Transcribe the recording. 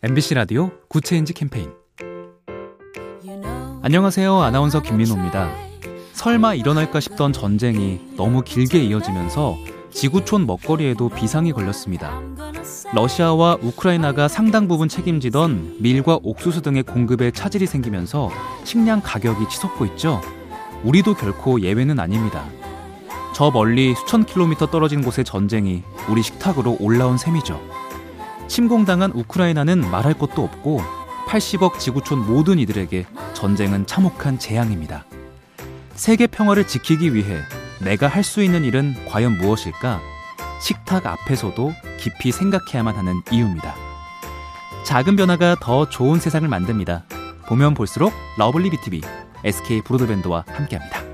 MBC 라디오 Good Change 캠페인 안녕하세요. 아나운서 김민호입니다. 설마 일어날까 싶던 전쟁이 너무 길게 이어지면서 지구촌 먹거리에도 비상이 걸렸습니다. 러시아와 우크라이나가 상당 부분 책임지던 밀과 옥수수 등의 공급에 차질이 생기면서 식량 가격이 치솟고 있죠. 우리도 결코 예외는 아닙니다. 저 멀리 수천 킬로미터 떨어진 곳의 전쟁이 우리 식탁으로 올라온 셈이죠. 침공당한 우크라이나는 말할 것도 없고 80억 지구촌 모든 이들에게 전쟁은 참혹한 재앙입니다. 세계 평화를 지키기 위해 내가 할 수 있는 일은 과연 무엇일까? 식탁 앞에서도 깊이 생각해야만 하는 이유입니다. 작은 변화가 더 좋은 세상을 만듭니다. 보면 볼수록 lovely B tv SK 브로드밴드와 함께합니다.